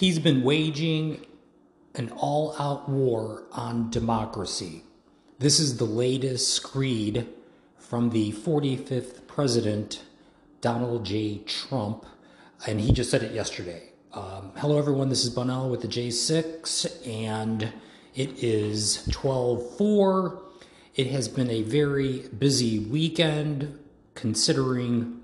He's been waging an all out war on democracy. This is the latest screed from the 45th president, Donald J. Trump, and he just said it yesterday. Um, hello, everyone. This is Bunnell with the J6, and it is 12 4. It has been a very busy weekend considering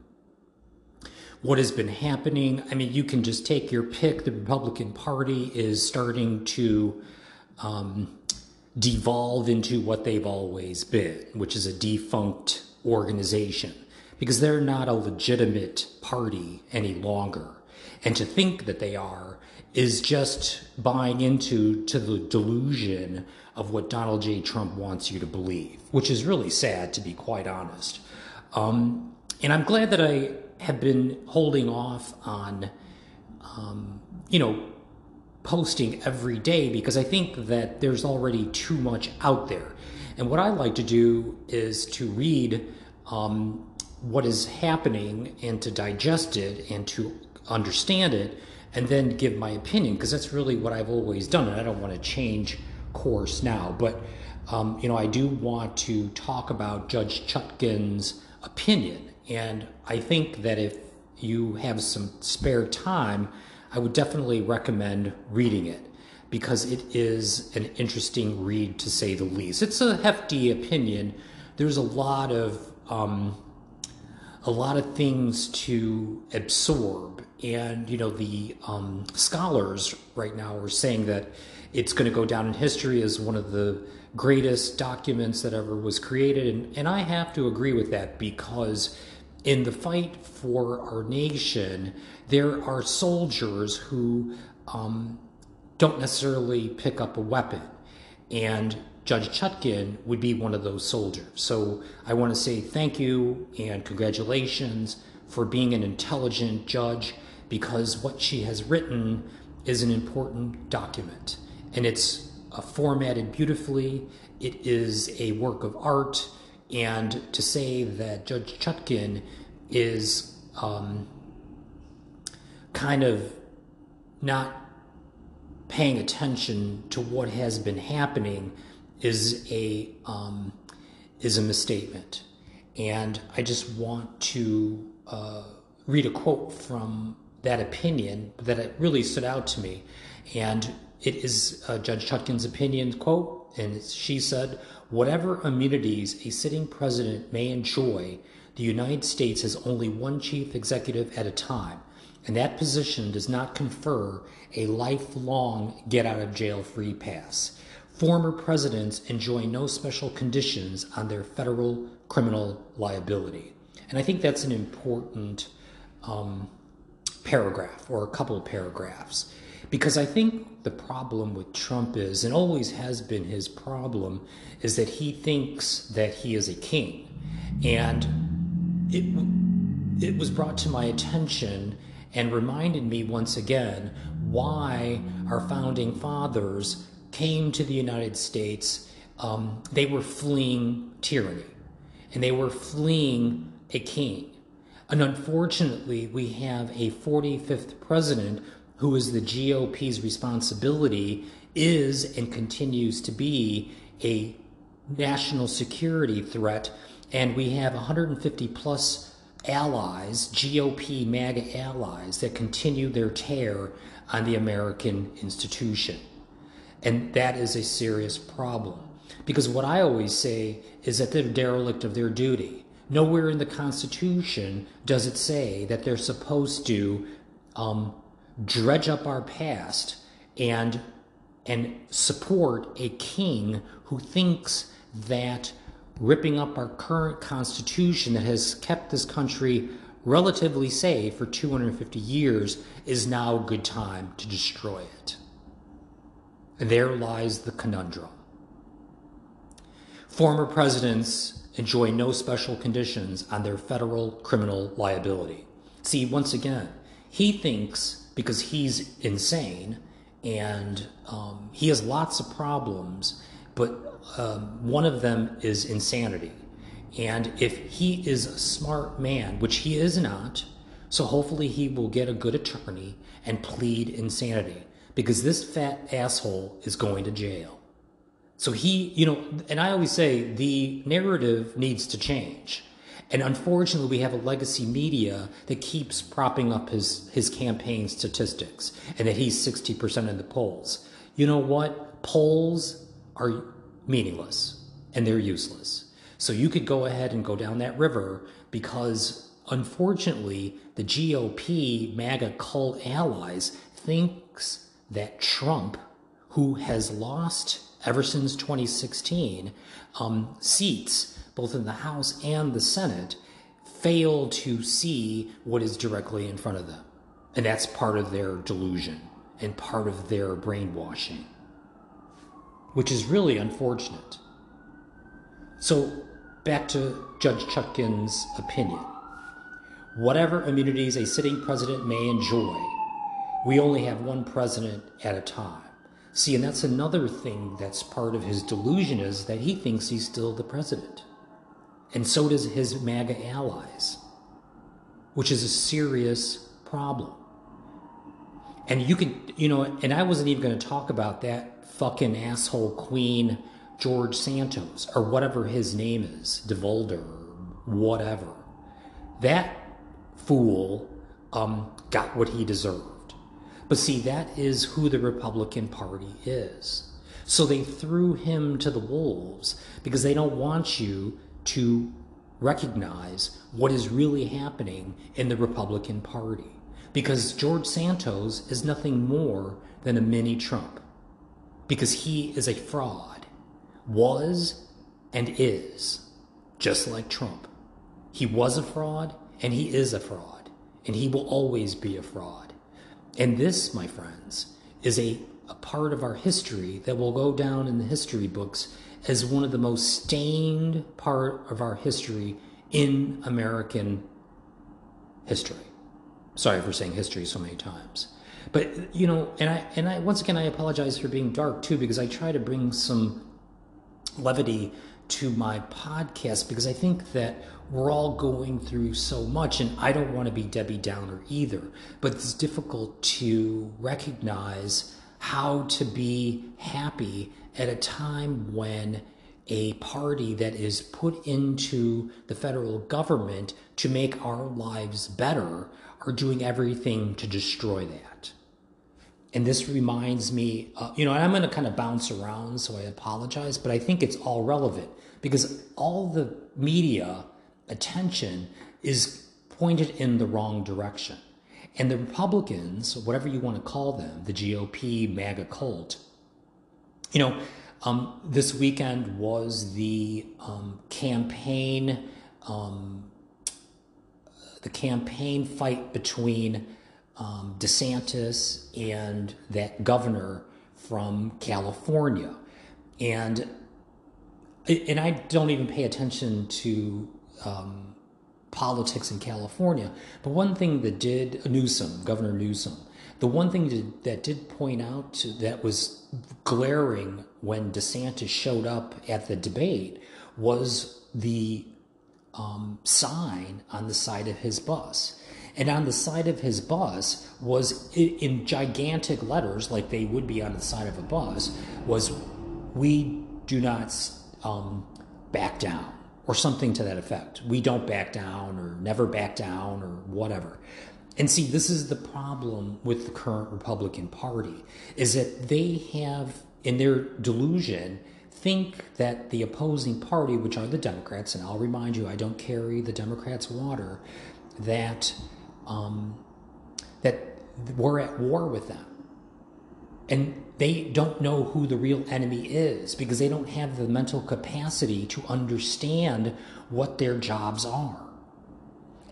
what has been happening. I mean, you can just take your pick. The Republican Party is starting to um, devolve into what they've always been, which is a defunct organization, because they're not a legitimate party any longer. And to think that they are is just buying into to the delusion of what Donald J. Trump wants you to believe, which is really sad, to be quite honest. Um, and I'm glad that I have been holding off on, um, you know, posting every day because I think that there's already too much out there. And what I like to do is to read um, what is happening and to digest it and to understand it and then give my opinion because that's really what I've always done. And I don't want to change course now. But, um, you know, I do want to talk about Judge Chutkan's opinion and I think that if you have some spare time, I would definitely recommend reading it because it is an interesting read to say the least. It's a hefty opinion. There's a lot of um, a lot of things to absorb, and you know the um, scholars right now are saying that it's going to go down in history as one of the greatest documents that ever was created, and, and I have to agree with that because in the fight for our nation, there are soldiers who um, don't necessarily pick up a weapon. And Judge Chutkan would be one of those soldiers. So I want to say thank you and congratulations for being an intelligent judge because what she has written is an important document and it's uh, formatted beautifully. It is a work of art. And to say that Judge Chutkan is um, kind of not paying attention to what has been happening is a um, is a misstatement, and I just want to uh, read a quote from that opinion that it really stood out to me, and it is uh, Judge Chutkan's opinion quote, and she said, "Whatever immunities a sitting president may enjoy." The United States has only one chief executive at a time, and that position does not confer a lifelong get out of jail free pass. Former presidents enjoy no special conditions on their federal criminal liability. And I think that's an important um, paragraph or a couple of paragraphs because I think the problem with Trump is, and always has been his problem, is that he thinks that he is a king. And it, it was brought to my attention and reminded me once again why our founding fathers came to the United States. Um, they were fleeing tyranny and they were fleeing a king. And unfortunately, we have a 45th president who is the GOP's responsibility, is and continues to be a national security threat and we have 150 plus allies, GOP MAGA allies, that continue their tear on the American institution. And that is a serious problem. Because what I always say is that they're derelict of their duty. Nowhere in the Constitution does it say that they're supposed to um, dredge up our past and and support a king who thinks that ripping up our current Constitution that has kept this country relatively safe for 250 years is now a good time to destroy it. There lies the conundrum. Former presidents enjoy no special conditions on their federal criminal liability. See, once again, he thinks because he's insane and um, he has lots of problems, but um, one of them is insanity. And if he is a smart man, which he is not, So hopefully he will get a good attorney and plead insanity because this fat asshole is going to jail. So he, you know, and I always say the narrative needs to change. And unfortunately, we have a legacy media that keeps propping up his, his campaign statistics and that he's 60% in the polls. You know what? Polls are meaningless and they're useless. So you could go ahead and go down that river because unfortunately, the GOP MAGA cult allies thinks that Trump, who has lost ever since 2016 um, seats both in the House and the Senate, fail to see what is directly in front of them. And that's part of their delusion and part of their brainwashing, which is really unfortunate. So, back to Judge Chutkan's opinion. Whatever immunities a sitting president may enjoy, we only have one president at a time. See, and that's another thing that's part of his delusion is that he thinks he's still the president. And so does his MAGA allies, which is a serious problem. And you can, you know, and I wasn't even going to talk about that fucking asshole queen, George Santos, or whatever his name is, DeVolder, whatever. That fool um, got what he deserved. But see, that is who the Republican Party is. So they threw him to the wolves because they don't want you to recognize what is really happening in the Republican Party. Because George Santos is nothing more than a mini Trump. Because he is a fraud, was and is, just like Trump. He was a fraud and he is a fraud, and he will always be a fraud. And this, my friends, is a, a part of our history that will go down in the history books as one of the most stained part of our history in American history. Sorry for saying history so many times. But you know, and I and I once again I apologize for being dark too because I try to bring some levity to my podcast because I think that we're all going through so much and I don't want to be Debbie Downer either. But it's difficult to recognize how to be happy at a time when a party that is put into the federal government to make our lives better are doing everything to destroy that. And this reminds me, uh, you know, I'm going to kind of bounce around, so I apologize, but I think it's all relevant because all the media attention is pointed in the wrong direction. And the Republicans, whatever you want to call them, the GOP, MAGA cult, you know, um, this weekend was the um, campaign, um, the campaign fight between um, DeSantis and that governor from California, and and I don't even pay attention to um, politics in California. But one thing that did Newsom, Governor Newsom, the one thing that did point out to, that was glaring when DeSantis showed up at the debate was the um, sign on the side of his bus. And on the side of his bus was in gigantic letters, like they would be on the side of a bus, was "We do not um, back down," or something to that effect. We don't back down, or never back down, or whatever. And see, this is the problem with the current Republican Party is that they have, in their delusion, think that the opposing party, which are the Democrats, and I'll remind you, I don't carry the Democrats' water, that um, that we're at war with them, and they don't know who the real enemy is because they don't have the mental capacity to understand what their jobs are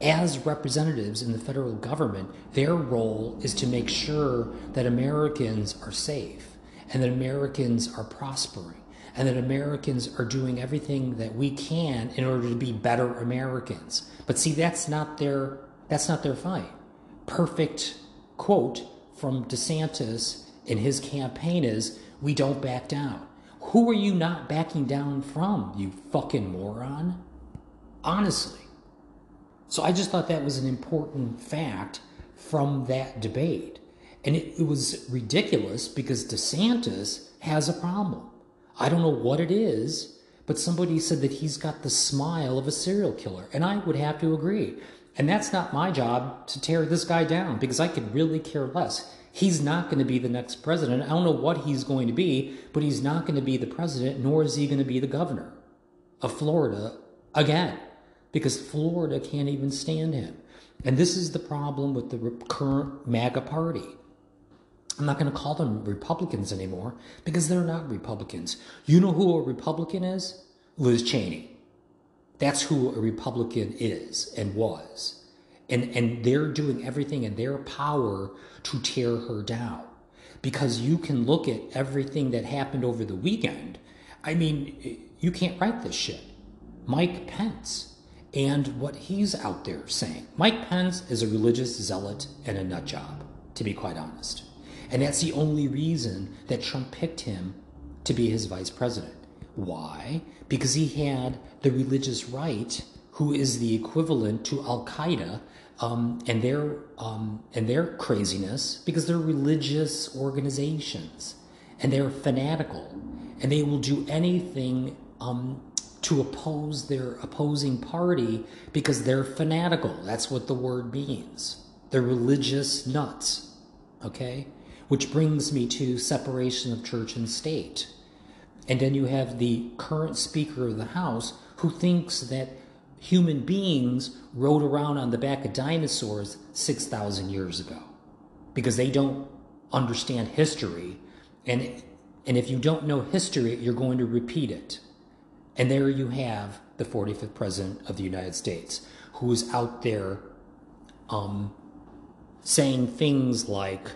as representatives in the federal government, their role is to make sure that Americans are safe and that Americans are prospering and that Americans are doing everything that we can in order to be better Americans. But see, that's not their that's not their fight. Perfect quote from DeSantis in his campaign is we don't back down. Who are you not backing down from, you fucking moron? Honestly. So I just thought that was an important fact from that debate. And it, it was ridiculous because DeSantis has a problem. I don't know what it is, but somebody said that he's got the smile of a serial killer. And I would have to agree. And that's not my job to tear this guy down because I could really care less. He's not going to be the next president. I don't know what he's going to be, but he's not going to be the president, nor is he going to be the governor of Florida again because Florida can't even stand him. And this is the problem with the current MAGA party. I'm not going to call them Republicans anymore because they're not Republicans. You know who a Republican is? Liz Cheney. That's who a Republican is and was. And, and they're doing everything in their power to tear her down. Because you can look at everything that happened over the weekend. I mean, you can't write this shit. Mike Pence and what he's out there saying. Mike Pence is a religious zealot and a nut job, to be quite honest. And that's the only reason that Trump picked him to be his vice president. Why? Because he had the religious right, who is the equivalent to Al Qaeda um, and their um, and their craziness, because they're religious organizations and they're fanatical and they will do anything um, to oppose their opposing party because they're fanatical. That's what the word means. They're religious nuts. Okay? Which brings me to separation of church and state. And then you have the current Speaker of the House who thinks that human beings rode around on the back of dinosaurs 6,000 years ago because they don't understand history. And, and if you don't know history, you're going to repeat it. And there you have the 45th President of the United States who is out there um, saying things like,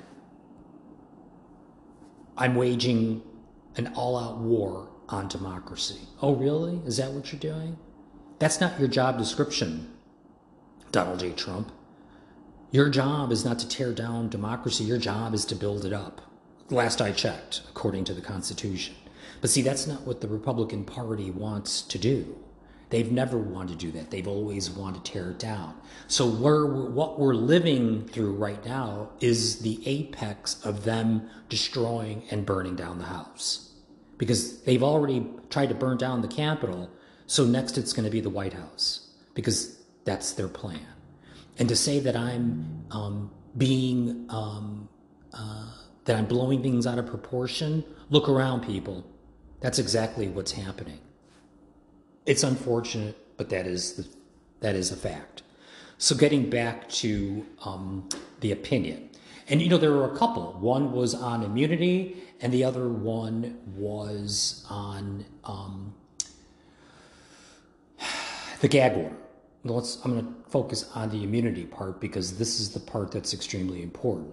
I'm waging an all out war on democracy. Oh, really? Is that what you're doing? That's not your job description, Donald J. Trump. Your job is not to tear down democracy, your job is to build it up. Last I checked, according to the Constitution. But see, that's not what the Republican Party wants to do. They've never wanted to do that. They've always wanted to tear it down. So we're, what we're living through right now is the apex of them destroying and burning down the house. Because they've already tried to burn down the Capitol, so next it's going to be the White House, because that's their plan. And to say that I'm um, being, um, uh, that I'm blowing things out of proportion, look around, people. That's exactly what's happening. It's unfortunate, but that is the, that is a fact. So getting back to um, the opinion, and you know there were a couple. One was on immunity, and the other one was on um, the gag order. Let's, I'm going to focus on the immunity part because this is the part that's extremely important.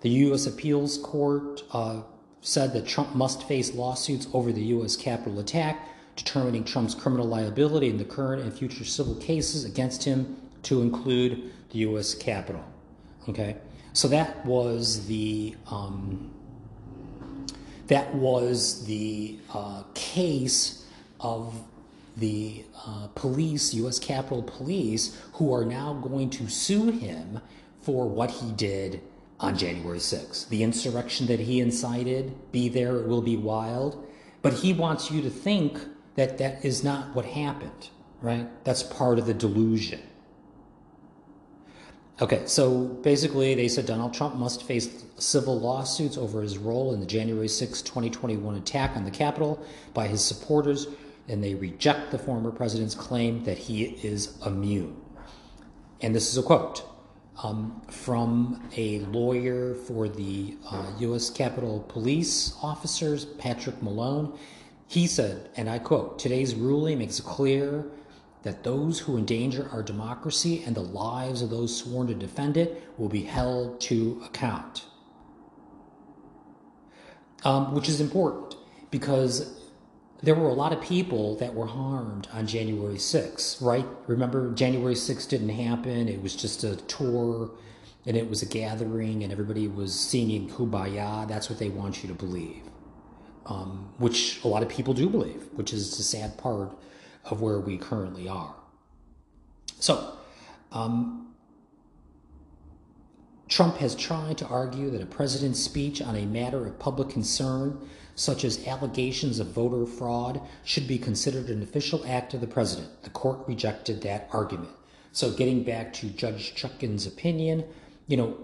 The U.S. Appeals Court uh, said that Trump must face lawsuits over the U.S. Capitol attack, determining Trump's criminal liability in the current and future civil cases against him to include the U.S. Capitol. Okay, so that was the um, that was the uh, case of the uh, police, U.S. Capitol Police, who are now going to sue him for what he did on January 6th. The insurrection that he incited, be there, it will be wild. But he wants you to think that that is not what happened, right? That's part of the delusion. Okay, so basically, they said Donald Trump must face civil lawsuits over his role in the January 6, 2021 attack on the Capitol by his supporters, and they reject the former president's claim that he is immune. And this is a quote um, from a lawyer for the uh, U.S. Capitol Police officers, Patrick Malone. He said, and I quote, today's ruling makes it clear that those who endanger our democracy and the lives of those sworn to defend it will be held to account. Um, which is important because there were a lot of people that were harmed on January 6th, right? Remember, January 6th didn't happen. It was just a tour and it was a gathering and everybody was singing Kumbaya. That's what they want you to believe, um, which a lot of people do believe, which is the sad part of where we currently are. So, Um, Trump has tried to argue that a president's speech on a matter of public concern, such as allegations of voter fraud, should be considered an official act of the president. The court rejected that argument. So, getting back to Judge Chutkan's opinion, you know,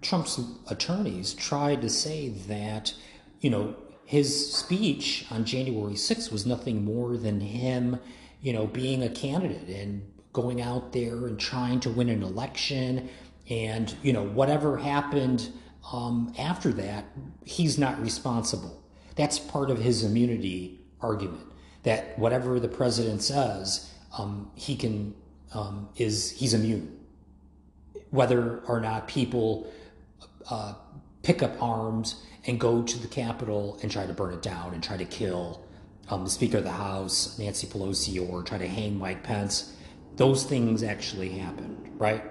Trump's attorneys tried to say that, you know, his speech on January 6th was nothing more than him, you know, being a candidate and going out there and trying to win an election. And, you know, whatever happened um, after that, he's not responsible. That's part of his immunity argument that whatever the president says, um, he can, um, is, he's immune. Whether or not people uh, pick up arms and go to the Capitol and try to burn it down and try to kill um, the Speaker of the House, Nancy Pelosi, or try to hang Mike Pence. Those things actually happened, right?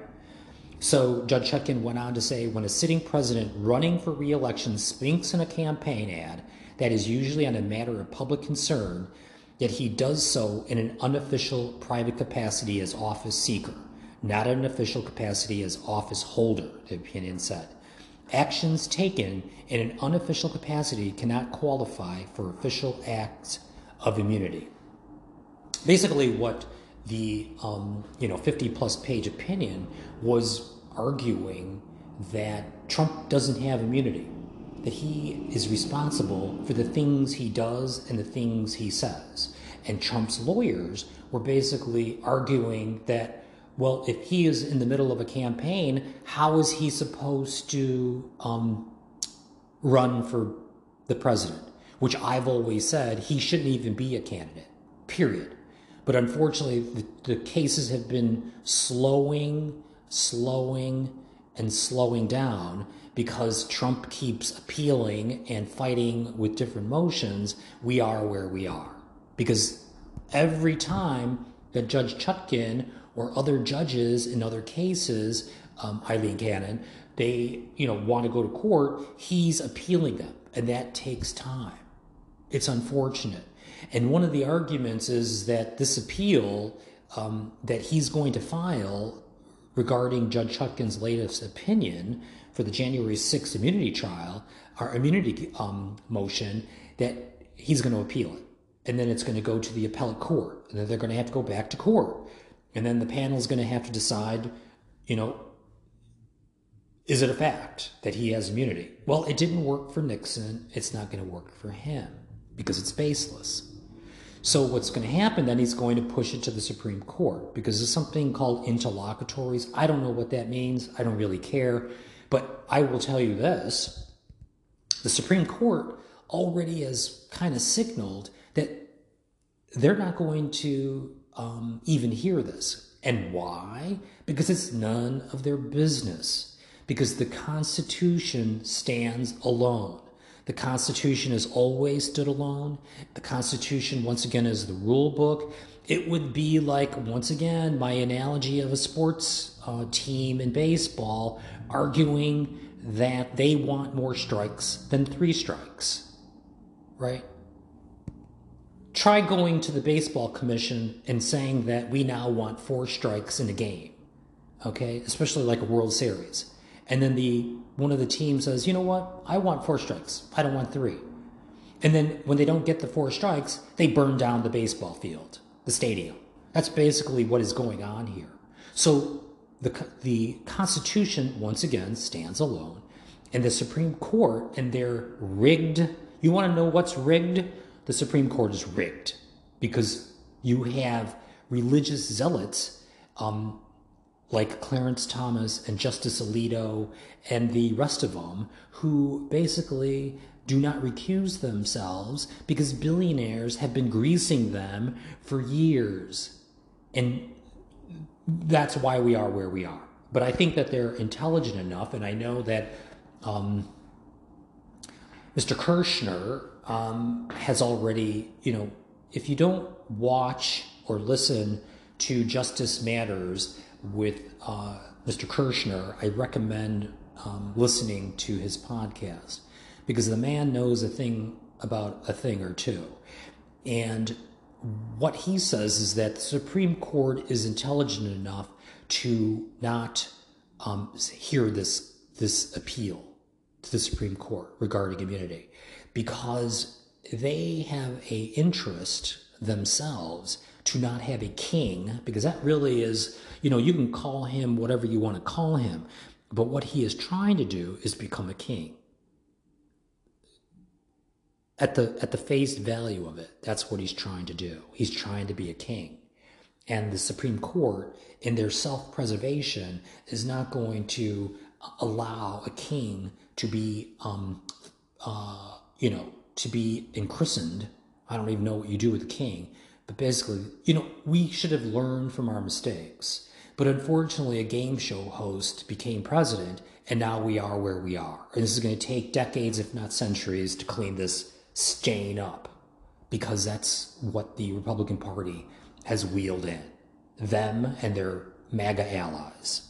So Judge Chutkan went on to say when a sitting president running for reelection speaks in a campaign ad that is usually on a matter of public concern, yet he does so in an unofficial private capacity as office seeker, not an official capacity as office holder, the opinion said. Actions taken in an unofficial capacity cannot qualify for official acts of immunity. Basically, what the um, you know 50 plus page opinion was arguing that Trump doesn't have immunity, that he is responsible for the things he does and the things he says. And Trump's lawyers were basically arguing that well, if he is in the middle of a campaign, how is he supposed to um, run for the president? Which I've always said he shouldn't even be a candidate, period. But unfortunately, the, the cases have been slowing, slowing, and slowing down because Trump keeps appealing and fighting with different motions. We are where we are. Because every time that Judge Chutkan or other judges in other cases, um, Aileen Cannon, they you know want to go to court. He's appealing them, and that takes time. It's unfortunate. And one of the arguments is that this appeal um, that he's going to file regarding Judge Chutkan's latest opinion for the January 6th immunity trial, our immunity um, motion, that he's going to appeal it. And then it's going to go to the appellate court. And then they're going to have to go back to court. And then the panel is going to have to decide, you know, is it a fact that he has immunity? Well, it didn't work for Nixon. It's not going to work for him because it's baseless. So what's going to happen then? He's going to push it to the Supreme Court because there's something called interlocutories. I don't know what that means. I don't really care. But I will tell you this the Supreme Court already has kind of signaled that they're not going to um, even hear this. And why? Because it's none of their business. Because the Constitution stands alone. The Constitution has always stood alone. The Constitution, once again, is the rule book. It would be like, once again, my analogy of a sports uh, team in baseball arguing that they want more strikes than three strikes, right? Try going to the baseball commission and saying that we now want four strikes in a game, okay? Especially like a World Series. And then the one of the teams says, you know what? I want four strikes. I don't want three. And then when they don't get the four strikes, they burn down the baseball field, the stadium. That's basically what is going on here. So the, the Constitution, once again, stands alone. And the Supreme Court and their rigged, you want to know what's rigged? the Supreme Court is rigged because you have religious zealots um, like Clarence Thomas and Justice Alito and the rest of them who basically do not recuse themselves because billionaires have been greasing them for years. And that's why we are where we are. But I think that they're intelligent enough, and I know that um, Mr. Kirschner um, has already, you know, if you don't watch or listen to Justice Matters with uh, Mr. Kirschner, I recommend um, listening to his podcast because the man knows a thing about a thing or two. And what he says is that the Supreme Court is intelligent enough to not um, hear this this appeal to the Supreme Court regarding immunity. Because they have a interest themselves to not have a king because that really is you know you can call him whatever you want to call him. But what he is trying to do is become a king at the at the face value of it that's what he's trying to do. He's trying to be a king. And the supreme court in their self-preservation is not going to allow a king to be um uh you know to be christened i don't even know what you do with a king. But basically you know we should have learned from our mistakes. But unfortunately a game show host became president and now we are where we are. And this is going to take decades if not centuries to clean this stain up because that's what the Republican Party has wheeled in them and their MAGA allies.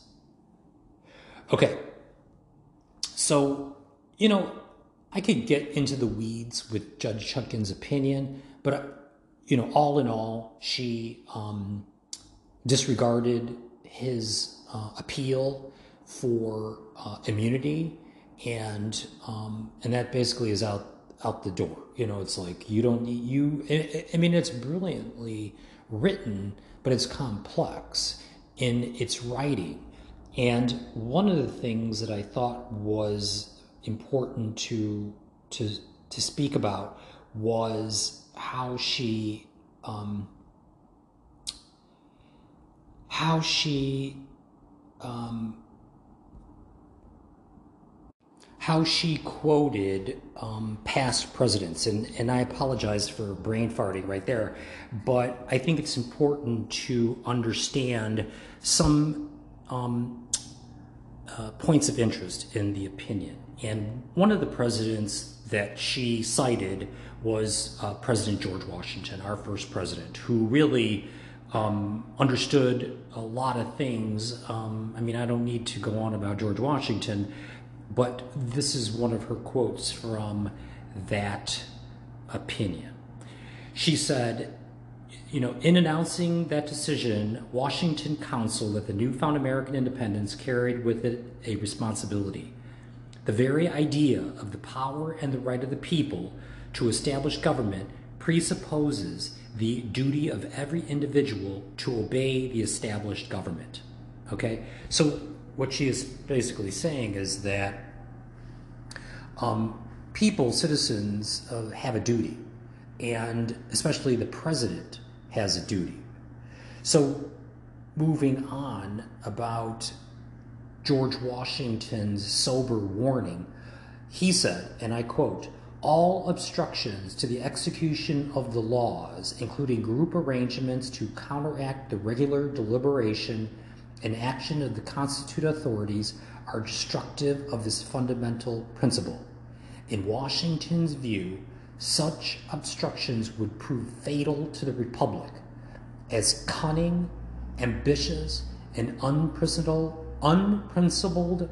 Okay, so, you know, I could get into the weeds with Judge Chutkan's opinion, but, uh, you know, all in all, she um, disregarded his uh, appeal for uh, immunity, and um, and that basically is out out the door. You know, it's like you don't need you. I mean, it's brilliantly written, but it's complex in its writing. And one of the things that I thought was important to to to speak about was how she um, how she um, how she quoted um, past presidents. And, and I apologize for brain farting right there, but I think it's important to understand some um, uh, points of interest in the opinion. And one of the presidents that she cited was uh, President George Washington, our first president, who really um, understood a lot of things. Um, I mean, I don't need to go on about George Washington, but this is one of her quotes from that opinion. She said, you know, in announcing that decision, Washington counseled that the newfound American independence carried with it a responsibility. The very idea of the power and the right of the people to establish government presupposes the duty of every individual to obey the established government. Okay? So what she is basically saying is that um, people, citizens, uh, have a duty, and especially the president has a duty. So, moving on about George Washington's sober warning, he said, and I quote, all obstructions to the execution of the laws, including group arrangements to counteract the regular deliberation and action of the constituted authorities are destructive of this fundamental principle. In Washington's view, such obstructions would prove fatal to the Republic, as cunning, ambitious, and unprincipled,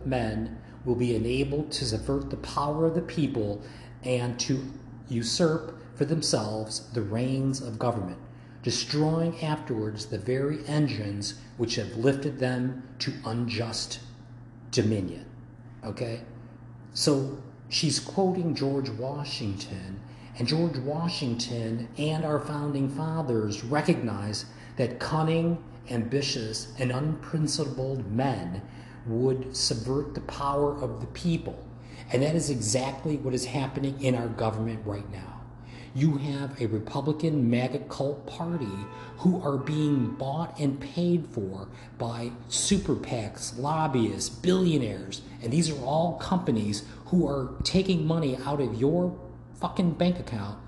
men will be enabled to subvert the power of the people and to usurp for themselves the reins of government destroying afterwards the very engines which have lifted them to unjust dominion. Okay? So she's quoting George Washington, and George Washington and our founding fathers recognize that cunning, ambitious, and unprincipled men would subvert the power of the people. And that is exactly what is happening in our government right now you have a Republican MAGA cult party who are being bought and paid for by super PACs, lobbyists, billionaires, and these are all companies who are taking money out of your fucking bank account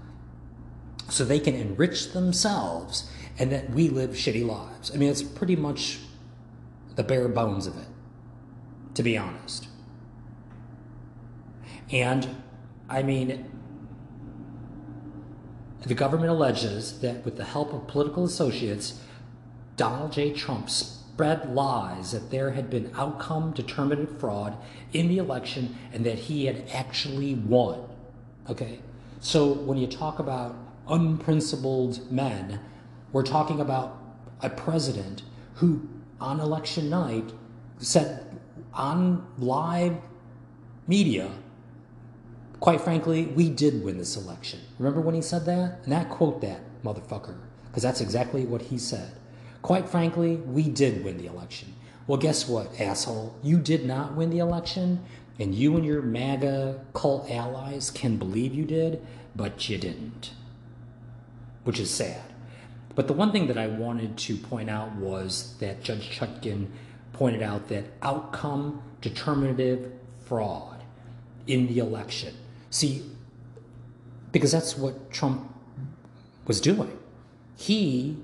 so they can enrich themselves and that we live shitty lives. I mean, it's pretty much the bare bones of it, to be honest. And I mean, the government alleges that with the help of political associates, Donald J. Trump spread lies that there had been outcome determinative fraud in the election and that he had actually won. Okay? So when you talk about unprincipled men. We're talking about a president who, on election night, said on live media, quite frankly, we did win this election. Remember when he said that? And that quote that motherfucker, because that's exactly what he said. Quite frankly, we did win the election. Well, guess what, asshole? You did not win the election, and you and your MAGA cult allies can believe you did, but you didn't, which is sad. But the one thing that I wanted to point out was that Judge Chutkan pointed out that outcome determinative fraud in the election. See, because that's what Trump was doing. He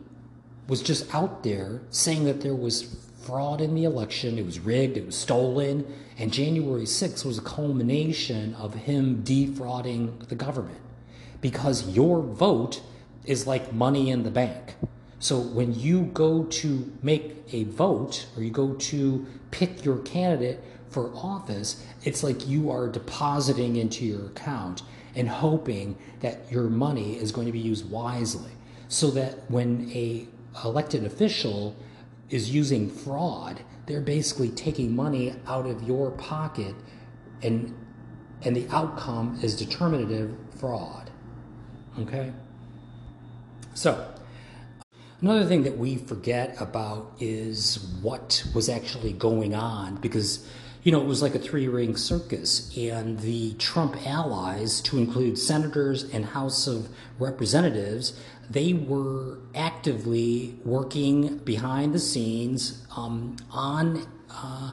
was just out there saying that there was fraud in the election, it was rigged, it was stolen, and January 6th was a culmination of him defrauding the government because your vote is like money in the bank. So when you go to make a vote or you go to pick your candidate for office, it's like you are depositing into your account and hoping that your money is going to be used wisely so that when a elected official is using fraud, they're basically taking money out of your pocket and and the outcome is determinative fraud. Okay? So, another thing that we forget about is what was actually going on because you know, it was like a three ring circus, and the Trump allies, to include senators and House of Representatives, they were actively working behind the scenes um, on uh,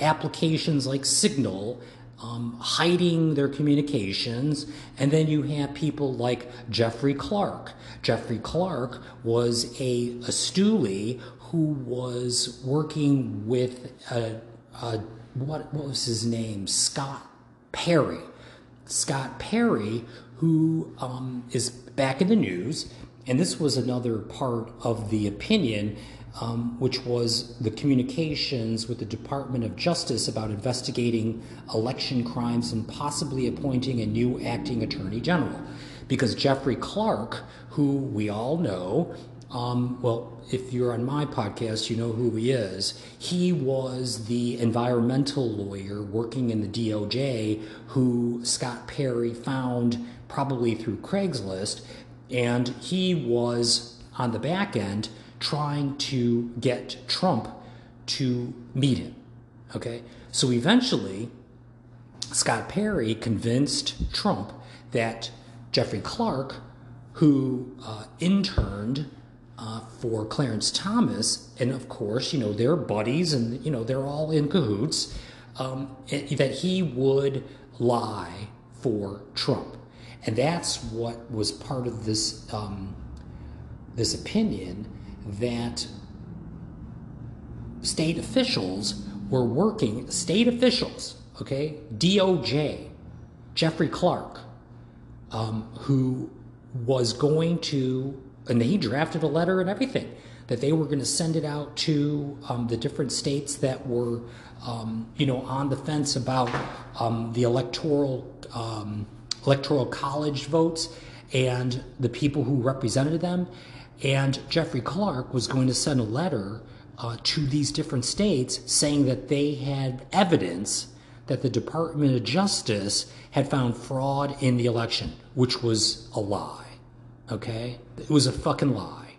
applications like Signal. Um, hiding their communications, and then you have people like Jeffrey Clark. Jeffrey Clark was a, a stoolie who was working with a, a what, what was his name? Scott Perry. Scott Perry, who um, is back in the news, and this was another part of the opinion, um, which was the communications with the Department of Justice about investigating election crimes and possibly appointing a new acting attorney general. Because Jeffrey Clark, who we all know um, well, if you're on my podcast, you know who he is. He was the environmental lawyer working in the DOJ who Scott Perry found probably through Craigslist, and he was on the back end trying to get Trump to meet him. Okay, so eventually, Scott Perry convinced Trump that Jeffrey Clark, who uh, interned uh, for Clarence Thomas, and of course, you know, they're buddies and, you know, they're all in cahoots, um, that he would lie for Trump. And that's what was part of this, um, this opinion that state officials were working, state officials, okay, DOJ, Jeffrey Clark, um, who was going to and he drafted a letter and everything that they were going to send it out to um, the different states that were, um, you know, on the fence about um, the electoral um, electoral college votes and the people who represented them. And Jeffrey Clark was going to send a letter uh, to these different states saying that they had evidence that the Department of Justice had found fraud in the election, which was a lie. Okay? It was a fucking lie.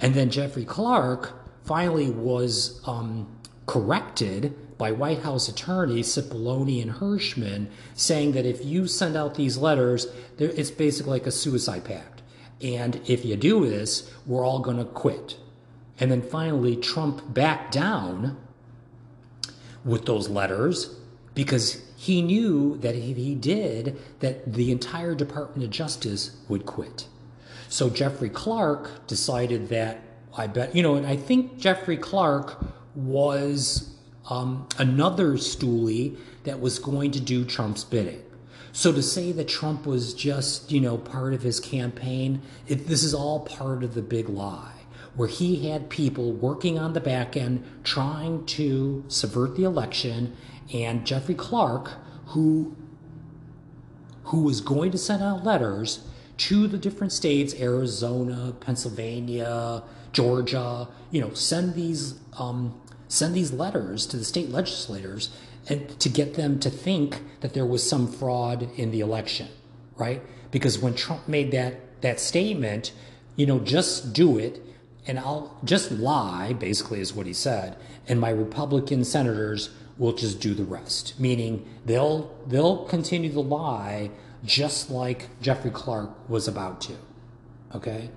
And then Jeffrey Clark finally was um, corrected by White House attorneys Cipollone and Herschmann, saying that if you send out these letters, it's basically like a suicide pact. And if you do this, we're all going to quit. And then finally, Trump backed down with those letters because he knew that if he did, that the entire Department of Justice would quit. So Jeffrey Clark decided that I bet, you know, and I think Jeffrey Clark was um, another stoolie that was going to do Trump's bidding. So to say that Trump was just, you know, part of his campaign, it, this is all part of the big lie where he had people working on the back end trying to subvert the election and Jeffrey Clark, who who was going to send out letters to the different states, Arizona, Pennsylvania, Georgia, you know, send these um, send these letters to the state legislators and to get them to think that there was some fraud in the election, right? Because when Trump made that that statement, you know, just do it and I'll just lie, basically is what he said, and my Republican senators will just do the rest. Meaning they'll they'll continue to lie just like Jeffrey Clark was about to. Okay?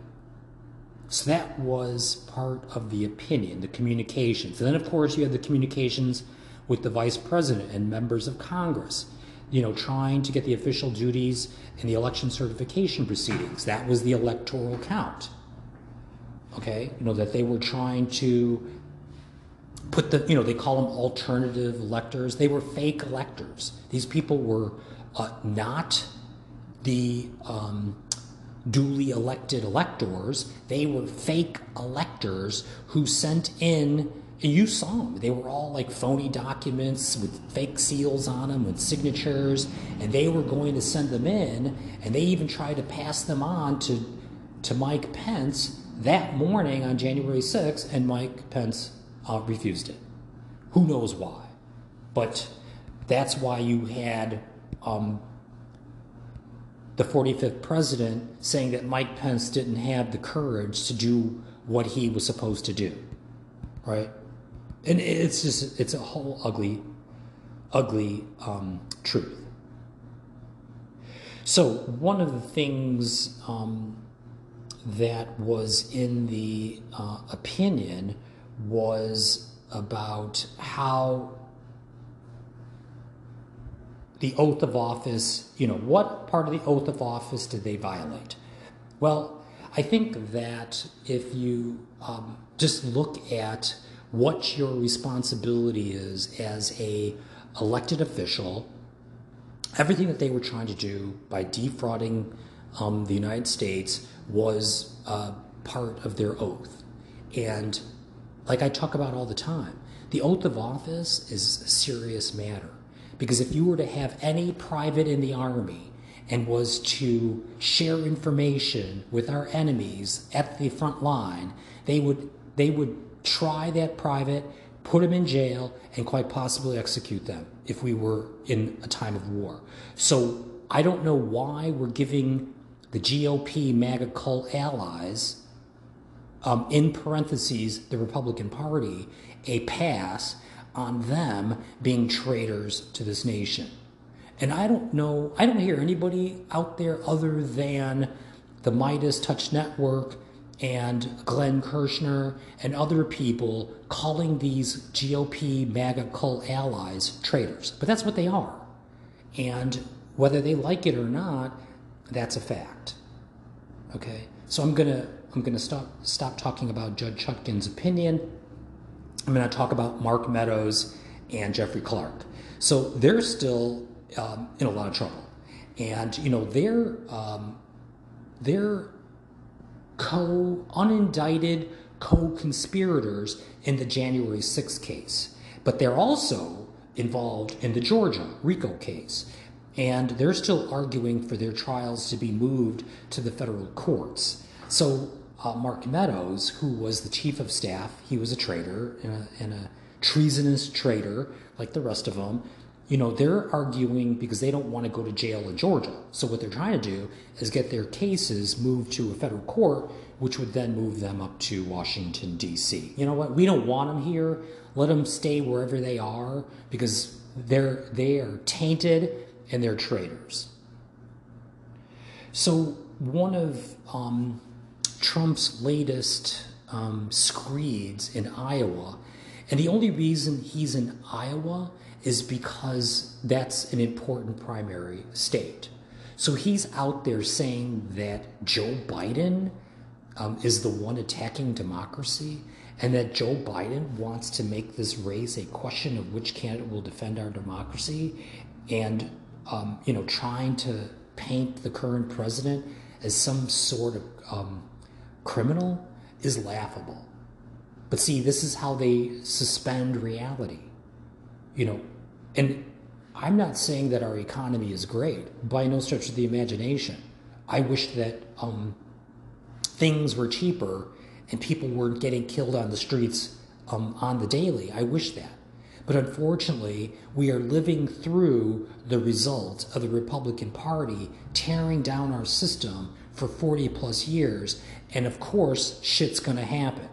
So that was part of the opinion, the communications. And then, of course, you had the communications with the vice president and members of Congress, you know, trying to get the official duties and the election certification proceedings. That was the electoral count. Okay? You know, that they were trying to put the, you know, they call them alternative electors. They were fake electors. These people were uh, not the um, duly elected electors. They were fake electors who sent in, you saw them. They were all like phony documents with fake seals on them, with signatures, and they were going to send them in, and they even tried to pass them on to, to Mike Pence that morning on January 6th, and Mike Pence uh, refused it. Who knows why? But that's why you had um, the 45th president saying that Mike Pence didn't have the courage to do what he was supposed to do, right? And it's just, it's a whole ugly, ugly um, truth. So, one of the things um, that was in the uh, opinion was about how the oath of office, you know, what part of the oath of office did they violate? Well, I think that if you um, just look at what your responsibility is as a elected official, everything that they were trying to do by defrauding um, the United States was uh, part of their oath. And like I talk about all the time, the oath of office is a serious matter. Because if you were to have any private in the army and was to share information with our enemies at the front line, they would they would try that private, put him in jail, and quite possibly execute them if we were in a time of war. So I don't know why we're giving the GOP MAGA cult allies, um, in parentheses, the Republican Party, a pass on them being traitors to this nation. And I don't know, I don't hear anybody out there other than the Midas Touch Network and Glenn Kirschner and other people calling these GOP MAGA cult allies traitors. But that's what they are. And whether they like it or not, that's a fact. Okay? So I'm gonna I'm gonna stop stop talking about Judge Chutkan's opinion I'm to talk about Mark Meadows and Jeffrey Clark. So they're still um, in a lot of trouble, and you know they're um, they're co unindicted co-conspirators in the January 6th case, but they're also involved in the Georgia RICO case. And they're still arguing for their trials to be moved to the federal courts. So uh, Mark Meadows, who was the chief of staff, he was a traitor and a, and a treasonous traitor, like the rest of them. You know, they're arguing because they don't want to go to jail in Georgia. So what they're trying to do is get their cases moved to a federal court, which would then move them up to Washington D.C. You know what? We don't want them here. Let them stay wherever they are because they're they are tainted and they're traitors. So one of um, Trump's latest um, screeds in Iowa. And the only reason he's in Iowa is because that's an important primary state. So he's out there saying that Joe Biden um, is the one attacking democracy and that Joe Biden wants to make this race a question of which candidate will defend our democracy and, um, you know, trying to paint the current president as some sort of um, criminal is laughable. But see, this is how they suspend reality. You know, and I'm not saying that our economy is great by no stretch of the imagination. I wish that um, things were cheaper and people weren't getting killed on the streets um, on the daily. I wish that. But unfortunately, we are living through the result of the Republican Party tearing down our system for 40 plus years. And of course, shit's going to happen.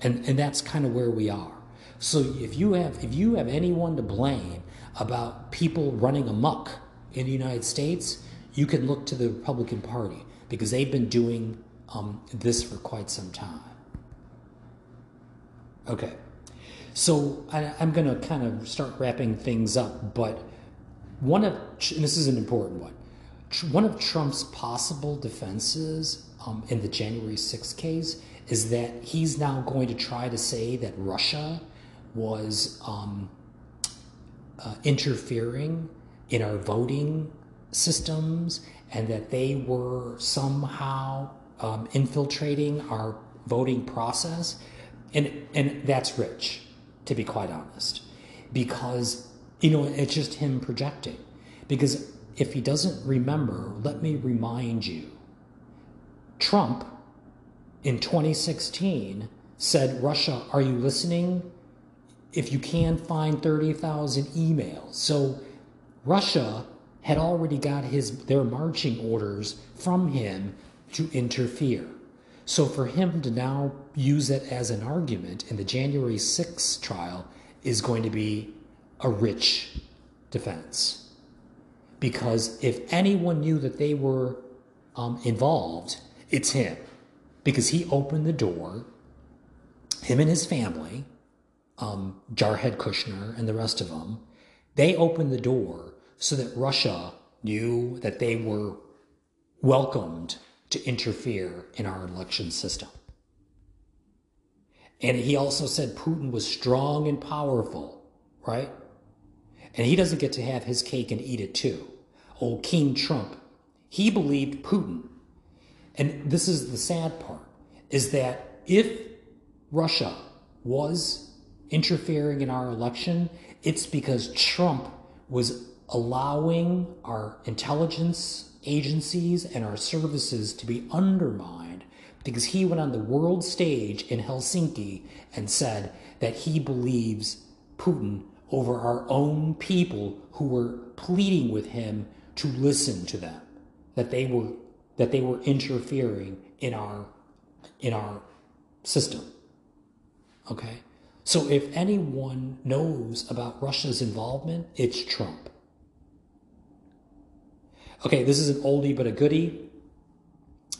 And, and that's kind of where we are. So if you have if you have anyone to blame about people running amok in the United States, you can look to the Republican Party because they've been doing um, this for quite some time. Okay, so I, am going to kind of start wrapping things up, but one of this is an important one. One of Trump's possible defenses um, in the January 6th case is that he's now going to try to say that Russia was um, uh, interfering in our voting systems and that they were somehow um, infiltrating our voting process. And, and that's rich, to be quite honest, because, you know, it's just him projecting. Because if he doesn't remember, let me remind you Trump in 2016 said, Russia, are you listening? If you can, find 30,000 emails. So Russia had already got his their marching orders from him to interfere. So for him to now use it as an argument in the January 6th trial is going to be a rich defense. Because if anyone knew that they were um, involved, it's him. Because he opened the door, him and his family, um, Jarhead Kushner and the rest of them, they opened the door so that Russia knew that they were welcomed to interfere in our election system. And he also said Putin was strong and powerful, right? And he doesn't get to have his cake and eat it too. Old King Trump, he believed Putin. And this is the sad part is that if Russia was interfering in our election, it's because Trump was allowing our intelligence agencies and our services to be undermined because he went on the world stage in Helsinki and said that he believes Putin over our own people who were pleading with him to listen to them that they were that they were interfering in our in our system okay so if anyone knows about Russia's involvement, it's Trump. Okay, this is an oldie but a goodie.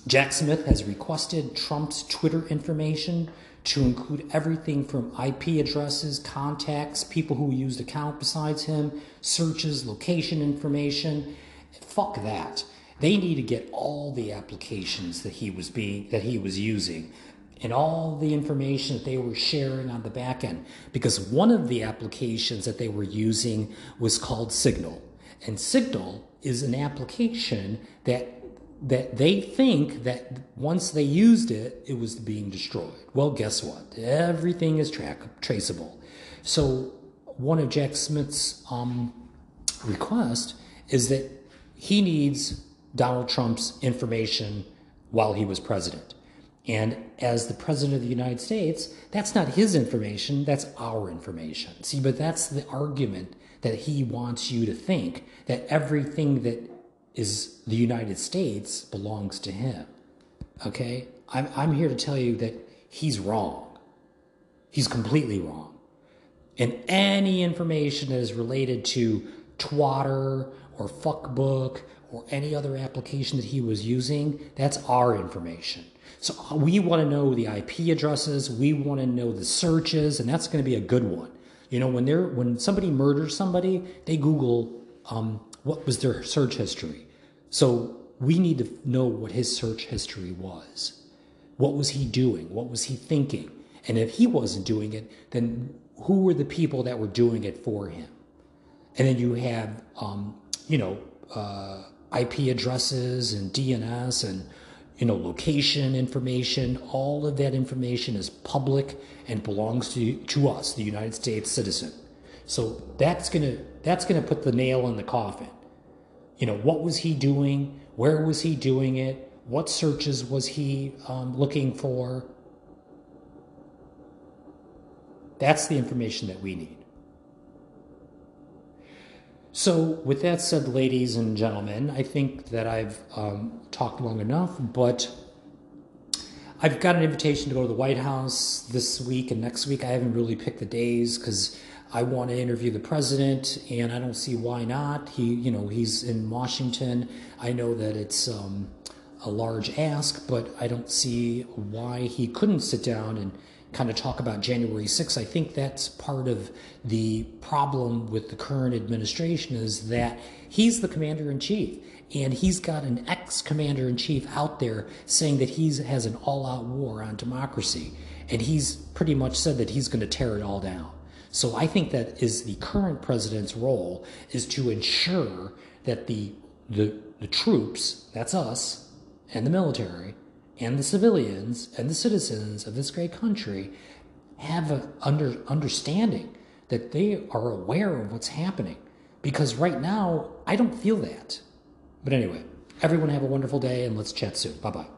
Jack Smith has requested Trump's Twitter information to include everything from IP addresses, contacts, people who used account besides him, searches, location information. Fuck that. They need to get all the applications that he was being that he was using and all the information that they were sharing on the back end. Because one of the applications that they were using was called Signal. And Signal is an application that that they think that once they used it, it was being destroyed. Well, guess what? Everything is track traceable. So one of Jack Smith's um, request is that he needs Donald Trump's information while he was president. And as the President of the United States, that's not his information, that's our information. See, but that's the argument that he wants you to think that everything that is the United States belongs to him. Okay? I'm, I'm here to tell you that he's wrong. He's completely wrong. And any information that is related to Twatter or Fuckbook or any other application that he was using, that's our information. So we want to know the IP addresses, we want to know the searches, and that's going to be a good one. You know, when they're when somebody murders somebody, they Google um, what was their search history. So we need to know what his search history was. What was he doing? What was he thinking? And if he wasn't doing it, then who were the people that were doing it for him? And then you have, um, you know, uh, IP addresses and DNS and you know, location information, all of that information is public and belongs to, to us, the United States citizen. So that's gonna that's gonna put the nail in the coffin. You know, what was he doing? Where was he doing it? What searches was he um, looking for? That's the information that we need. So, with that said, ladies and gentlemen, I think that I've um, talked long enough, but I've got an invitation to go to the White House this week and next week. I haven't really picked the days because I want to interview the president, and I don't see why not. He, you know, he's in Washington. I know that it's um, a large ask, but I don't see why he couldn't sit down and kind of talk about January 6th. I think that's part of the problem with the current administration is that he's the commander in chief and he's got an ex commander in chief out there saying that he has an all out war on democracy. And he's pretty much said that he's going to tear it all down. So I think that is the current president's role is to ensure that the, the, the troops, that's us, and the military, and the civilians, and the citizens of this great country have an under, understanding that they are aware of what's happening. Because right now, I don't feel that. But anyway, everyone have a wonderful day and let's chat soon. Bye bye.